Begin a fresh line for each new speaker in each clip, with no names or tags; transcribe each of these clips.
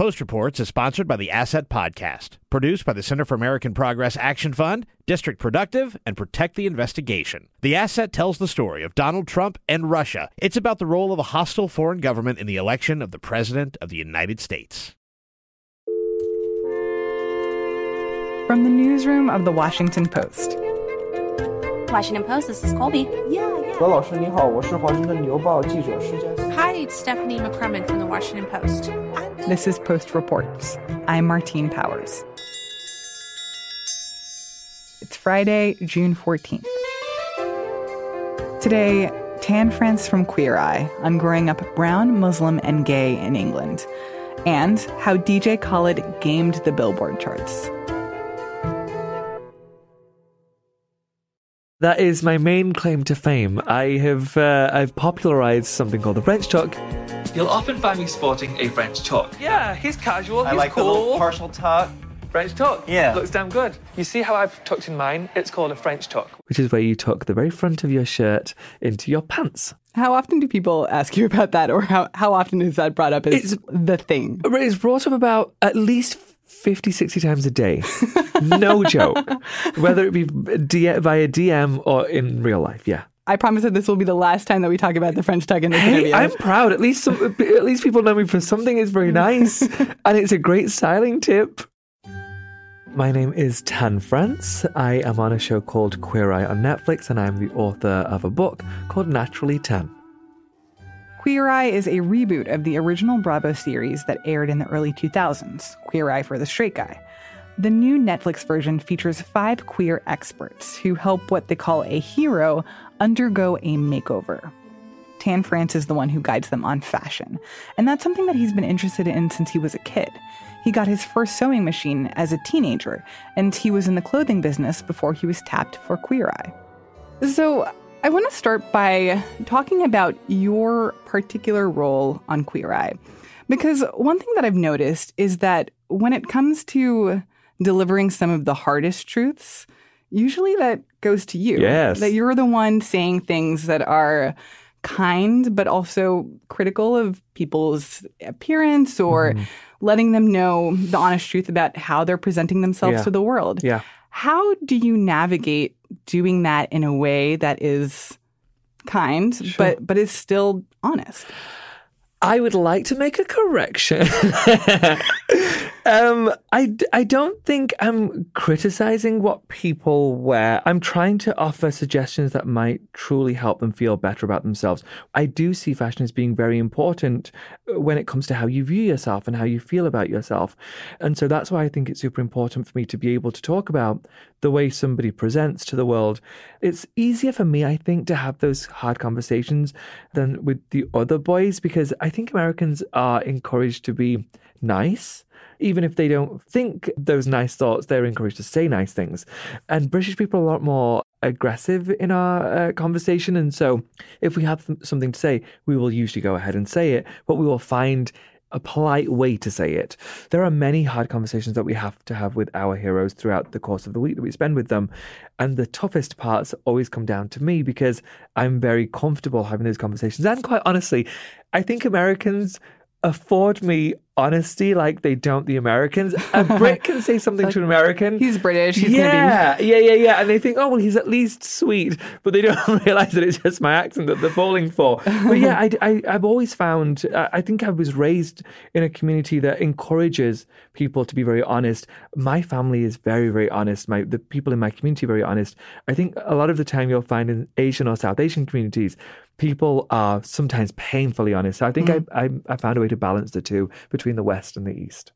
Post Reports is sponsored by the Asset Podcast, produced by the Center for American Progress Action Fund, District Productive, and Protect the Investigation. The Asset tells the story of Donald Trump and Russia. It's about the role of a hostile foreign government in the election of the President of the United States.
From the newsroom of the Washington Post.
Washington Post, this is Colby.
Yeah, yeah. 何老师你好，我是华盛顿邮报记者施佳。
Hi, it's Stephanie McCrummen from the Washington Post.
This is Post Reports. I'm Martine Powers. It's Friday, June 14th. Today, Tan France from Queer Eye on growing up brown, Muslim, and gay in England, and how DJ Khaled gamed the Billboard charts.
That is my main claim to fame. I have uh, I've popularized something called the French tuck. You'll often find me sporting a French tuck. Yeah, he's casual.
I
he's
like the
cool.
little partial tuck.
French tuck.
Yeah.
looks damn good. You see how I've tucked in mine? It's called a French tuck, which is where you tuck the very front of your shirt into your pants.
How often do people ask you about that, or how, how often is that brought up as
It's-
the thing?
It's brought up about at least 50, 60 times a day. no joke. Whether it be D- via DM or in real life. Yeah.
I promise that this will be the last time that we talk about the French tuck in this
Hey,
interview.
I'm proud. At least some, at least people know me for something. It's very nice, and it's a great styling tip. My name is Tan France. I am on a show called Queer Eye on Netflix, and I'm the author of a book called Naturally Tan.
Queer Eye is a reboot of the original Bravo series that aired in the early 2000s, Queer Eye for the Straight Guy. The new Netflix version features five queer experts who help what they call a hero undergo a makeover. Tan France is the one who guides them on fashion, and that's something that he's been interested in since he was a kid. He got his first sewing machine as a teenager, and he was in the clothing business before he was tapped for Queer Eye. So, I want to start by talking about your particular role on Queer Eye. Because one thing that I've noticed is that when it comes to delivering some of the hardest truths, usually that goes to you.
Yes.
That you're the one saying things that are kind, but also critical of people's appearance or mm-hmm. letting them know the honest truth about how they're presenting themselves
Yeah.
to the world.
Yeah.
How do you navigate doing that in a way that is kind, but but is still honest?
I would like to make a correction. um, I, I don't think I'm criticizing what people wear. I'm trying to offer suggestions that might truly help them feel better about themselves. I do see fashion as being very important uh, when it comes to how you view yourself and how you feel about yourself. And so that's why I think it's super important for me to be able to talk about the way somebody presents to the world. It's easier for me, I think, to have those hard conversations than with the other boys because I think Americans are encouraged to be nice. Even if they don't think those nice thoughts, they're encouraged to say nice things. And British people are a lot more aggressive in our uh, conversation. And so if we have th- something to say, we will usually go ahead and say it, but we will find a polite way to say it. There are many hard conversations that we have to have with our heroes throughout the course of the week that we spend with them. And the toughest parts always come down to me because I'm very comfortable having those conversations. And quite honestly, I think Americans afford me honesty like they don't the Americans. A Brit can say something to an American.
He's British. He's
yeah, yeah, yeah, yeah. And they think, oh, well, he's at least sweet, but they don't realize that it's just my accent that they're falling for. But yeah, I, I, I've always found, I I think I was raised in a community that encourages people to be very honest. My family is very, very honest. My the people in my community are very honest. I think a lot of the time you'll find in Asian or South Asian communities, people are sometimes painfully honest. So I think hmm. I, I, I found a way to balance the two between the West and the East.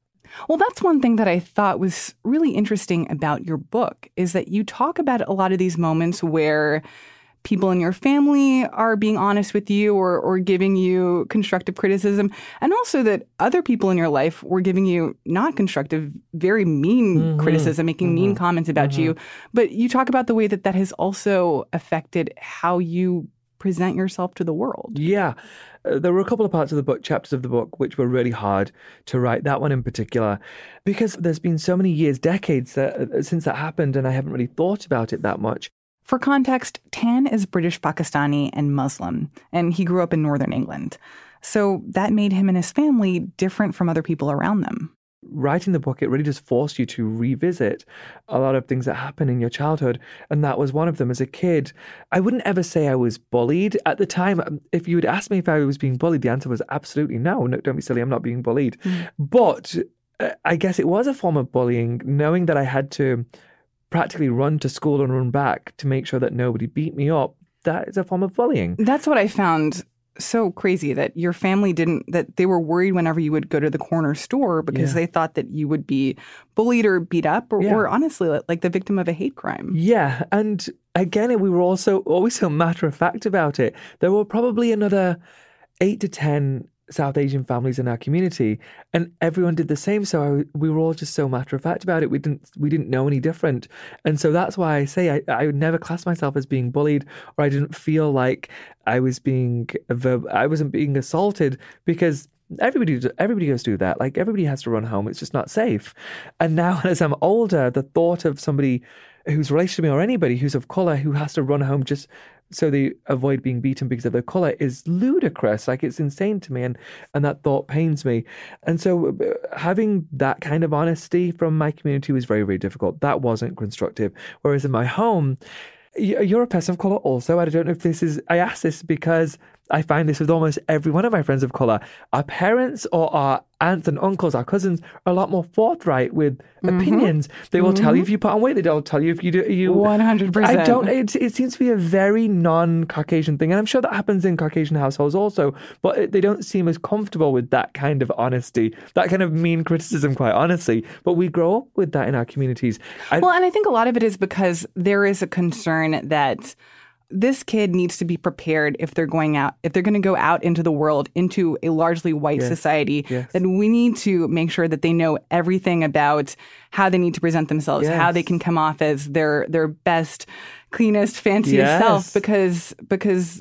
Well, that's one thing that I thought was really interesting about your book is that you talk about a lot of these moments where people in your family are being honest with you or, or giving you constructive criticism, and also that other people in your life were giving you not constructive, very mean mm-hmm. criticism, making mean mm-hmm. comments about you. Mm-hmm. But you talk about the way that that has also affected how you present yourself to the world.
Yeah. Uh, there were a couple of parts of the book, chapters of the book, which were really hard to write. That one in particular, because there's been so many years, decades that, uh, since that happened, and I haven't really thought about it that much.
For context, Tan is British Pakistani and Muslim, and he grew up in northern England. So that made him and his family different from other people around them
writing the book, it really just forced you to revisit a lot of things that happened in your childhood. And that was one of them as a kid. I wouldn't ever say I was bullied at the time. Um, if you would ask me if I was being bullied, the answer was absolutely no. No, don't be silly. I'm not being bullied. Mm. But uh, I guess it was a form of bullying, knowing that I had to practically run to school and run back to make sure that nobody beat me up. That is a form of bullying.
That's what I found so crazy that your family didn't that they were worried whenever you would go to the corner store because yeah. they thought that you would be bullied or beat up or, yeah. or honestly like the victim of a hate crime.
Yeah, and again we were also always so matter of fact about it. There were probably another 8 to 10 South Asian families in our community, and everyone did the same. So I, we were all just so matter of fact about it. We didn't we didn't know any different, and so that's why I say I, I would never class myself as being bullied, or I didn't feel like I was being I wasn't being assaulted because everybody everybody goes through that. Like everybody has to run home. It's just not safe. And now as I'm older, the thought of somebody who's related to me or anybody who's of color who has to run home just so they avoid being beaten because of their color is ludicrous. Like it's insane to me, and and that thought pains me. And so uh, having that kind of honesty from my community was very very difficult. That wasn't constructive. Whereas in my home, you're a person of color also. I don't know if this is. I ask this because I find this with almost every one of my friends of color. Our parents or our aunts and uncles, our cousins, are a lot more forthright with mm-hmm. opinions. They will mm-hmm. tell you if you put on weight. They don't tell you if you do. You
one hundred percent.
I don't. It, it seems to be a very non-Caucasian thing, and I'm sure that happens in Caucasian households also. But it, they don't seem as comfortable with that kind of honesty, that kind of mean criticism. Quite honestly, but we grow up with that in our communities.
I, well, and I think a lot of it is because there is a concern that this kid needs to be prepared if they're going out if they're going to go out into the world into a largely white yes. society yes. then we need to make sure that they know everything about how they need to present themselves yes. how they can come off as their their best cleanest fanciest self because because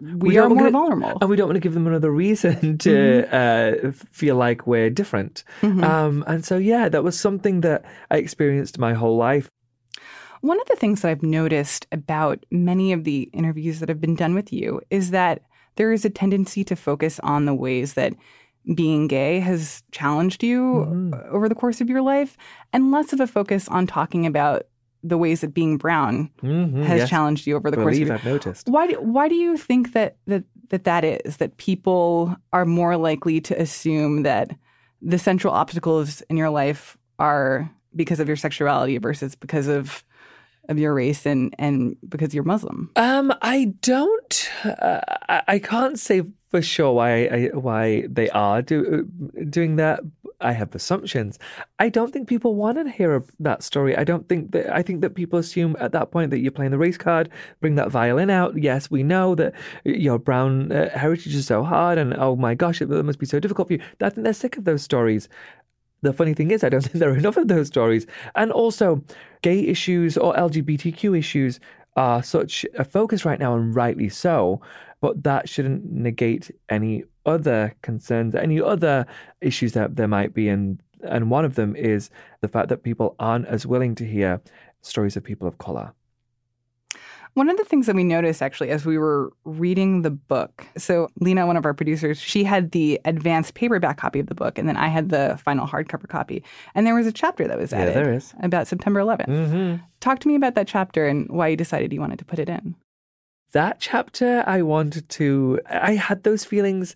we, we are more vulnerable.
And we don't want to give them another reason to mm-hmm. uh, feel like we're different. Mm-hmm. Um, and so, yeah, that was something that I experienced my whole life.
One of the things that I've noticed about many of the interviews that have been done with you is that there is a tendency to focus on the ways that being gay has challenged you mm-hmm. over the course of your life and less of a focus on talking about the ways that being brown mm-hmm, has yes. challenged you over the
Believe
course of your
I've noticed.
Why do, why do you think that, that that that is that people are more likely to assume that the central obstacles in your life are because of your sexuality versus because of of your race and and because you're Muslim?
Um, I don't. Uh, I, can't say for sure why I, why they are do, doing that. I have assumptions. I don't think people want to hear that story. I don't think that. I think that people assume at that point that you're playing the race card. Bring that violin out. Yes, we know that your brown uh, heritage is so hard, and oh my gosh, it must be so difficult for you. I think they're sick of those stories the funny thing is, I don't think there are enough of those stories. And also, gay issues or LGBTQ issues are such a focus right now, and rightly so. But that shouldn't negate any other concerns, any other issues that there might be. And and one of them is the fact that people aren't as willing to hear stories of people of color.
One of the things that we noticed actually as we were reading the book, so Linah, one of our producers, she had the advanced paperback copy of the book, and then I had the final hardcover copy. And there was a chapter that was added
yeah, there is.
about September 11th. Mm-hmm. Talk to me about that chapter and why you decided you wanted to put it in.
That chapter, I wanted to, I had those feelings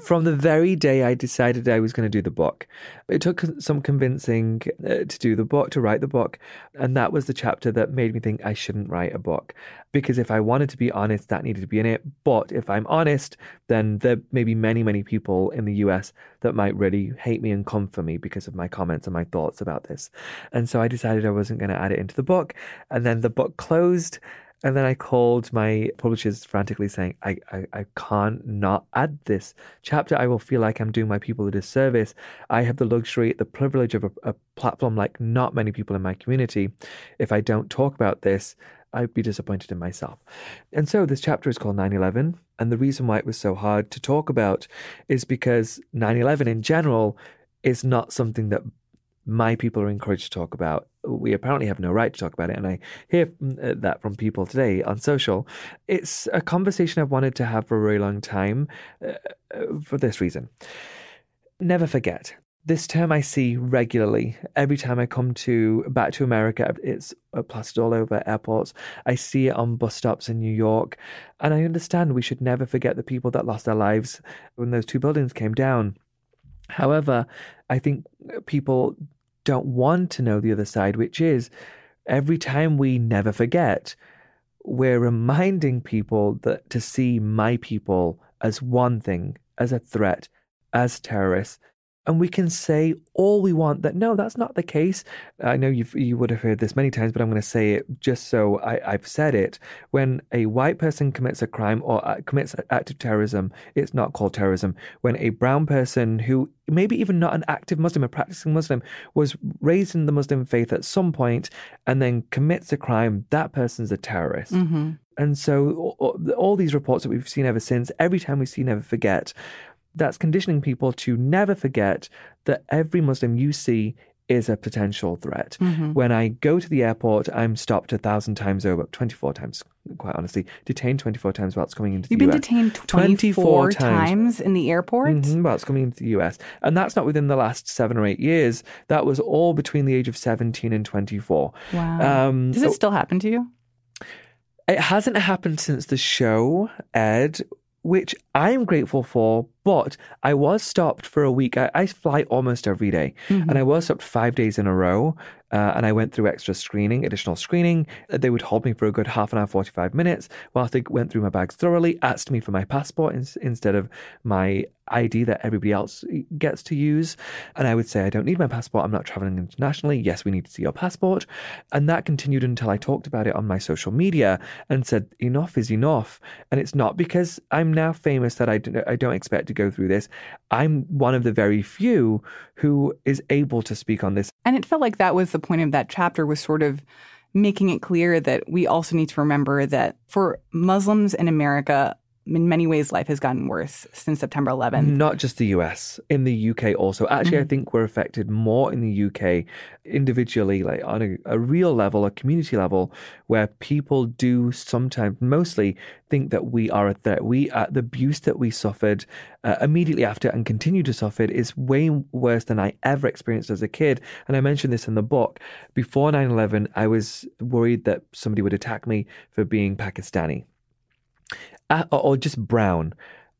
from the very day I decided I was going to do the book. It took some convincing uh, to do the book, to write the book. And that was the chapter that made me think I shouldn't write a book. Because if I wanted to be honest, that needed to be in it. But if I'm honest, then there may be many, many people in the US that might really hate me and come for me because of my comments and my thoughts about this. And so I decided I wasn't going to add it into the book. And then the book closed. And then I called my publishers frantically saying, I, I, I can't not add this chapter. I will feel like I'm doing my people a disservice. I have the luxury, the privilege of a, a platform like not many people in my community. If I don't talk about this, I'd be disappointed in myself. And so this chapter is called 9 11. And the reason why it was so hard to talk about is because 9 11 in general is not something that my people are encouraged to talk about. We apparently have no right to talk about it. And I hear uh, that from people today on social. It's a conversation I've wanted to have for a very long time uh, uh for this reason. Never forget. This term I see regularly. Every time I come to back to America, it's plastered all over airports. I see it on bus stops in New York, and I understand we should never forget the people that lost their lives when those two buildings came down. However, I think people don't want to know the other side, which is every time we never forget, we're reminding people that to see my people as one thing, as a threat, as terrorists, and we can say all we want that no, that's not the case. I know you you would have heard this many times, but I'm going to say it just so I, have said it. When a white person commits a crime or uh, commits an act of terrorism, it's not called terrorism. When a brown person who maybe even not an active Muslim, a practicing Muslim, was raised in the Muslim faith at some point and then commits a crime, that person's a terrorist. Mm-hmm. And so all, all, these reports that we've seen ever since, every time we see Never Forget, that's conditioning people to never forget that every Muslim you see is a potential threat. Mm-hmm. When I go to the airport, I'm stopped a thousand times over, 24 times, quite honestly, detained 24 times while it's coming into
You've
the
US. You've been detained 24, 24 times. times. in the airport?
Mm-hmm, while it's coming into the US. And that's not within the last seven or eight years. That was all between the age of 17 and 24.
Wow. Um, Does it still happen to you?
It hasn't happened since the show aired which I'm grateful for, but I was stopped for a week. I, I fly almost every day, mm-hmm. and I was stopped five days in a row. Uh, and I went through extra screening, additional screening. They would hold me for a good half an hour, 45 minutes, whilst they went through my bags thoroughly, asked me for my passport in, instead of my ID that everybody else gets to use. And I would say, I don't need my passport. I'm not traveling internationally. Yes, we need to see your passport. And that continued until I talked about it on my social media and said, enough is enough. And it's not because I'm now famous that I don't, I don't expect to go through this. I'm one of the very few who is able to speak on this.
And it felt like that was the point of that chapter was sort of making it clear that we also need to remember that for Muslims in America, in many ways, life has gotten worse since September 11th.
Not just the US, in the UK also. Actually, mm-hmm. I think we're affected more in the UK individually, like on a, a, real level, a community level, where people do sometimes, mostly, think that we are a threat. We, uh, the abuse that we suffered uh, immediately after and continue to suffer is way worse than I ever experienced as a kid. And I mentioned this in the book. Before 9 11, I was worried that somebody would attack me for being Pakistani or just brown.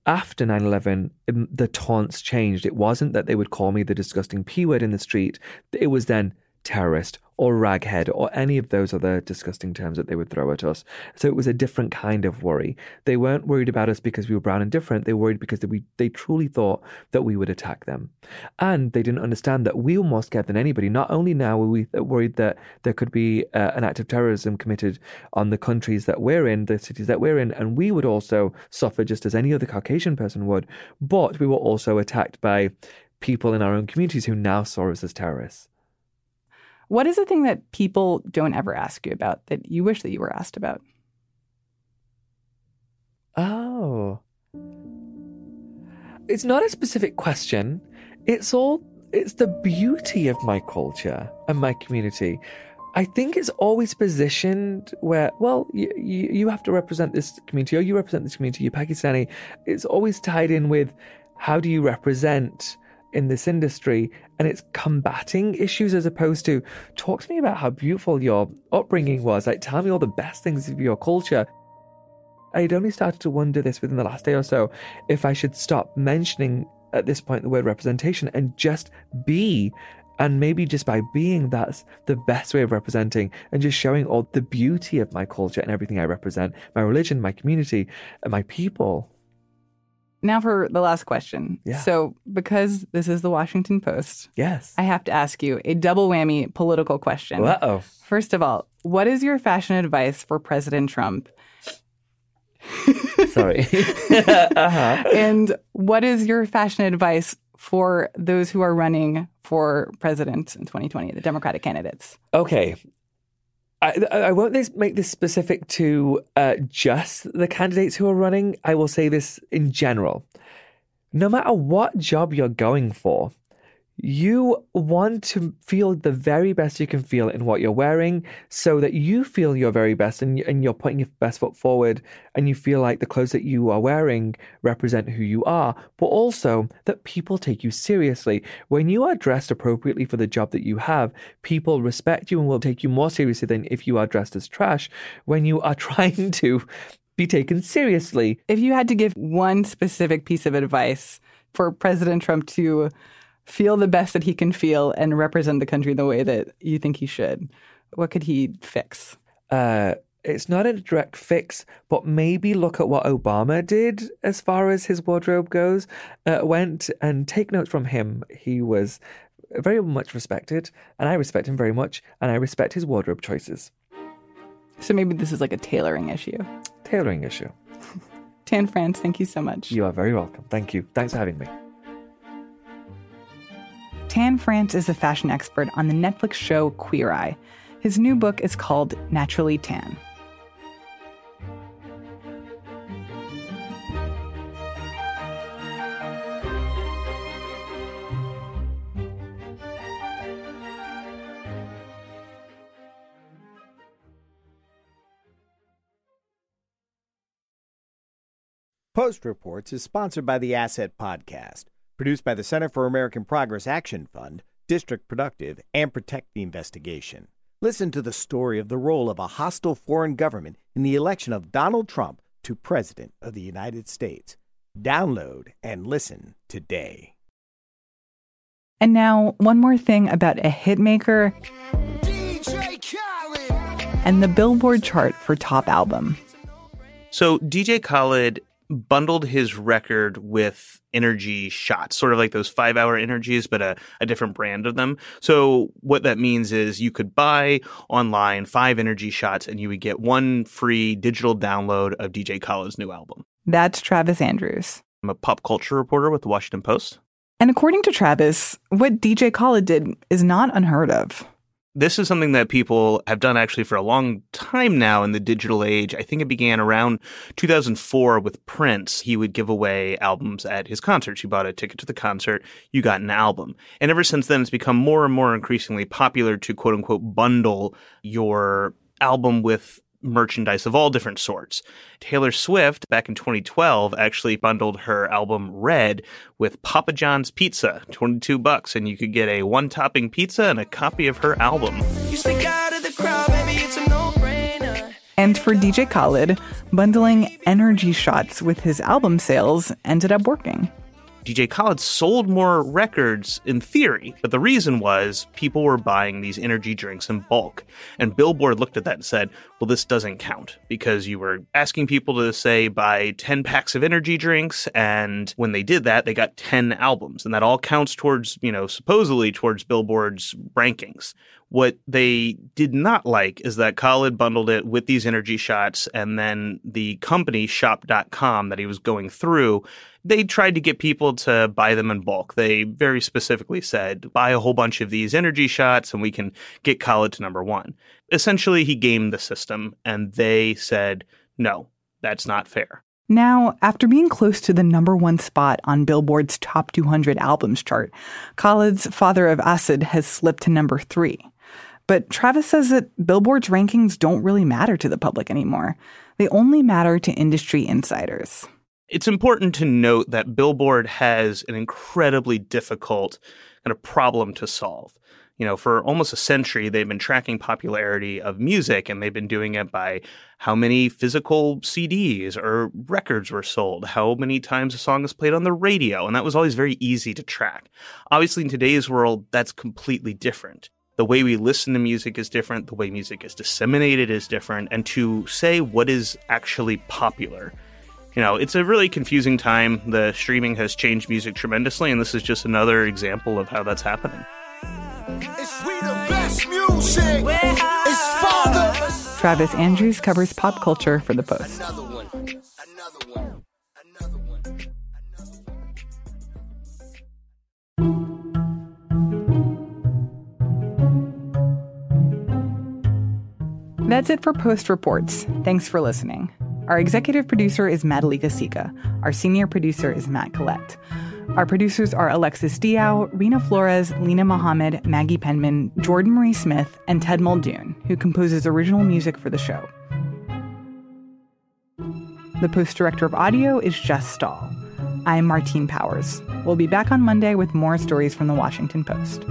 After 9 11, um, the taunts changed. It wasn't that they would call me the disgusting P word in the street. It was then terrorist or raghead or any of those other disgusting terms that they would throw at us. So it was a different kind of worry. They weren't worried about us because we were brown and different. They worried because they, they truly thought that we would attack them. And they didn't understand that we were more scared than anybody. Not only now were we worried that there could be uh, an act of terrorism committed on the countries that we're in, the cities that we're in, and we would also suffer just as any other Caucasian person would, but we were also attacked by people in our own communities who now saw us as terrorists.
What is the thing that people don't ever ask you about that you wish that you were asked about?
Oh. It's not a specific question. It's all it's the beauty of my culture and my community. I think it's always positioned where, well, you, you, you have to represent this community, or you represent this community, you're Pakistani. It's always tied in with how do you represent in this industry and it's combating issues as opposed to talk to me about how beautiful your upbringing was. Like, tell me all the best things of your culture. I'd only started to wonder this within the last day or so if I should stop mentioning at this point the word representation and just be. And maybe just by being, that's the best way of representing and just showing all the beauty of my culture and everything I represent my religion, my community, and my people.
Now for the last question.
Yeah.
So, because this is the Washington Post,
yes,
I have to ask you a double whammy political question.
Uh oh.
First of all, what is your fashion advice for President Trump?
Sorry. uh-huh.
And what is your fashion advice for those who are running for president in 2020, the Democratic candidates?
Okay. I, I won't make this specific to uh, just the candidates who are running. I will say this in general. No matter what job you're going for, you want to feel the very best you can feel in what you're wearing so that you feel your very best and, and you're putting your best foot forward and you feel like the clothes that you are wearing represent who you are, but also that people take you seriously. When you are dressed appropriately for the job that you have, people respect you and will take you more seriously than if you are dressed as trash when you are trying to be taken seriously.
If you had to give one specific piece of advice for President Trump to feel the best that he can feel and represent the country the way that you think he should, what could he fix?
Uh, it's not a direct fix, but maybe look at what Obama did as far as his wardrobe goes, uh, went and take notes from him. He was very much respected, and I respect him very much, and I respect his wardrobe choices.
So maybe this is like a tailoring issue.
Tailoring issue.
Tan France, thank you so much.
You are very welcome. Thank you. Thanks for having me.
Tan France is a fashion expert on the Netflix show Queer Eye. His new book is called Naturally Tan.
Post Reports is sponsored by the Asset Podcast, produced by the Center for American Progress Action Fund, District Productive, and Protect the Investigation. Listen to the story of the role of a hostile foreign government in the election of Donald Trump to President of the United States. Download and listen today.
And now, one more thing about a hitmaker and the Billboard chart for top album.
So, DJ Khaled bundled his record with energy shots, sort of like those five hour energies, but a, a different brand of them. So what that means is you could buy online five energy shots and you would get one free digital download of DJ Khaled's new album.
That's Travis Andrews.
I'm a pop culture reporter with the Washington Post.
And according to Travis, what DJ Khaled did is not unheard of
this is something that people have done actually for a long time now in the digital age. I think it began around 2004 with Prince. He would give away albums at his concerts. You bought a ticket to the concert, you got an album. And ever since then, it's become more and more increasingly popular to quote unquote bundle your album with merchandise of all different sorts. Taylor Swift, back in 2012, actually bundled her album Red with Papa John's Pizza, 22 bucks, and you could get a one topping pizza and a copy of her album.
and for DJ Khaled, bundling energy shots with his album sales ended up working.
DJ Khaled sold more records in theory, but the reason was people were buying these energy drinks in bulk. And Billboard looked at that and said, well, this doesn't count because you were asking people to say buy 10 packs of energy drinks. And when they did that, they got 10 albums. And that all counts towards, you know, supposedly towards Billboard's rankings. What they did not like is that Khaled bundled it with these energy shots and then the company shop.com that he was going through they tried to get people to buy them in bulk. They very specifically said, buy a whole bunch of these energy shots and we can get Khaled to number one. Essentially, he gamed the system and they said, no, that's not fair.
Now, after being close to the number one spot on Billboard's top 200 albums chart, Khaled's Father of Asahd has slipped to number three. But Travis says that Billboard's rankings don't really matter to the public anymore. They only matter to industry insiders.
It's important to note that Billboard has an incredibly difficult kind of problem to solve. You know, for almost a century, they've been tracking popularity of music and they've been doing it by how many physical CDs or records were sold, how many times a song is played on the radio. And that was always very easy to track. Obviously, in today's world, that's completely different. The way we listen to music is different, the way music is disseminated is different. And to say what is actually popular you know, it's a really confusing time. The streaming has changed music tremendously, and this is just another example of how that's happening.
Travis Andrews covers pop culture for The Post. That's it for Post Reports. Thanks for listening. Our executive producer is Madhulika Sikka. Our senior producer is Matt Collette. Our producers are Alexis Diao, Reena Flores, Linah Mohammad, Maggie Penman, Jordan Marie Smith, and Ted Muldoon, who composes original music for the show. The Post Director of Audio is Jess Stahl. I'm Martine Powers. We'll be back on Monday with more stories from the Washington Post.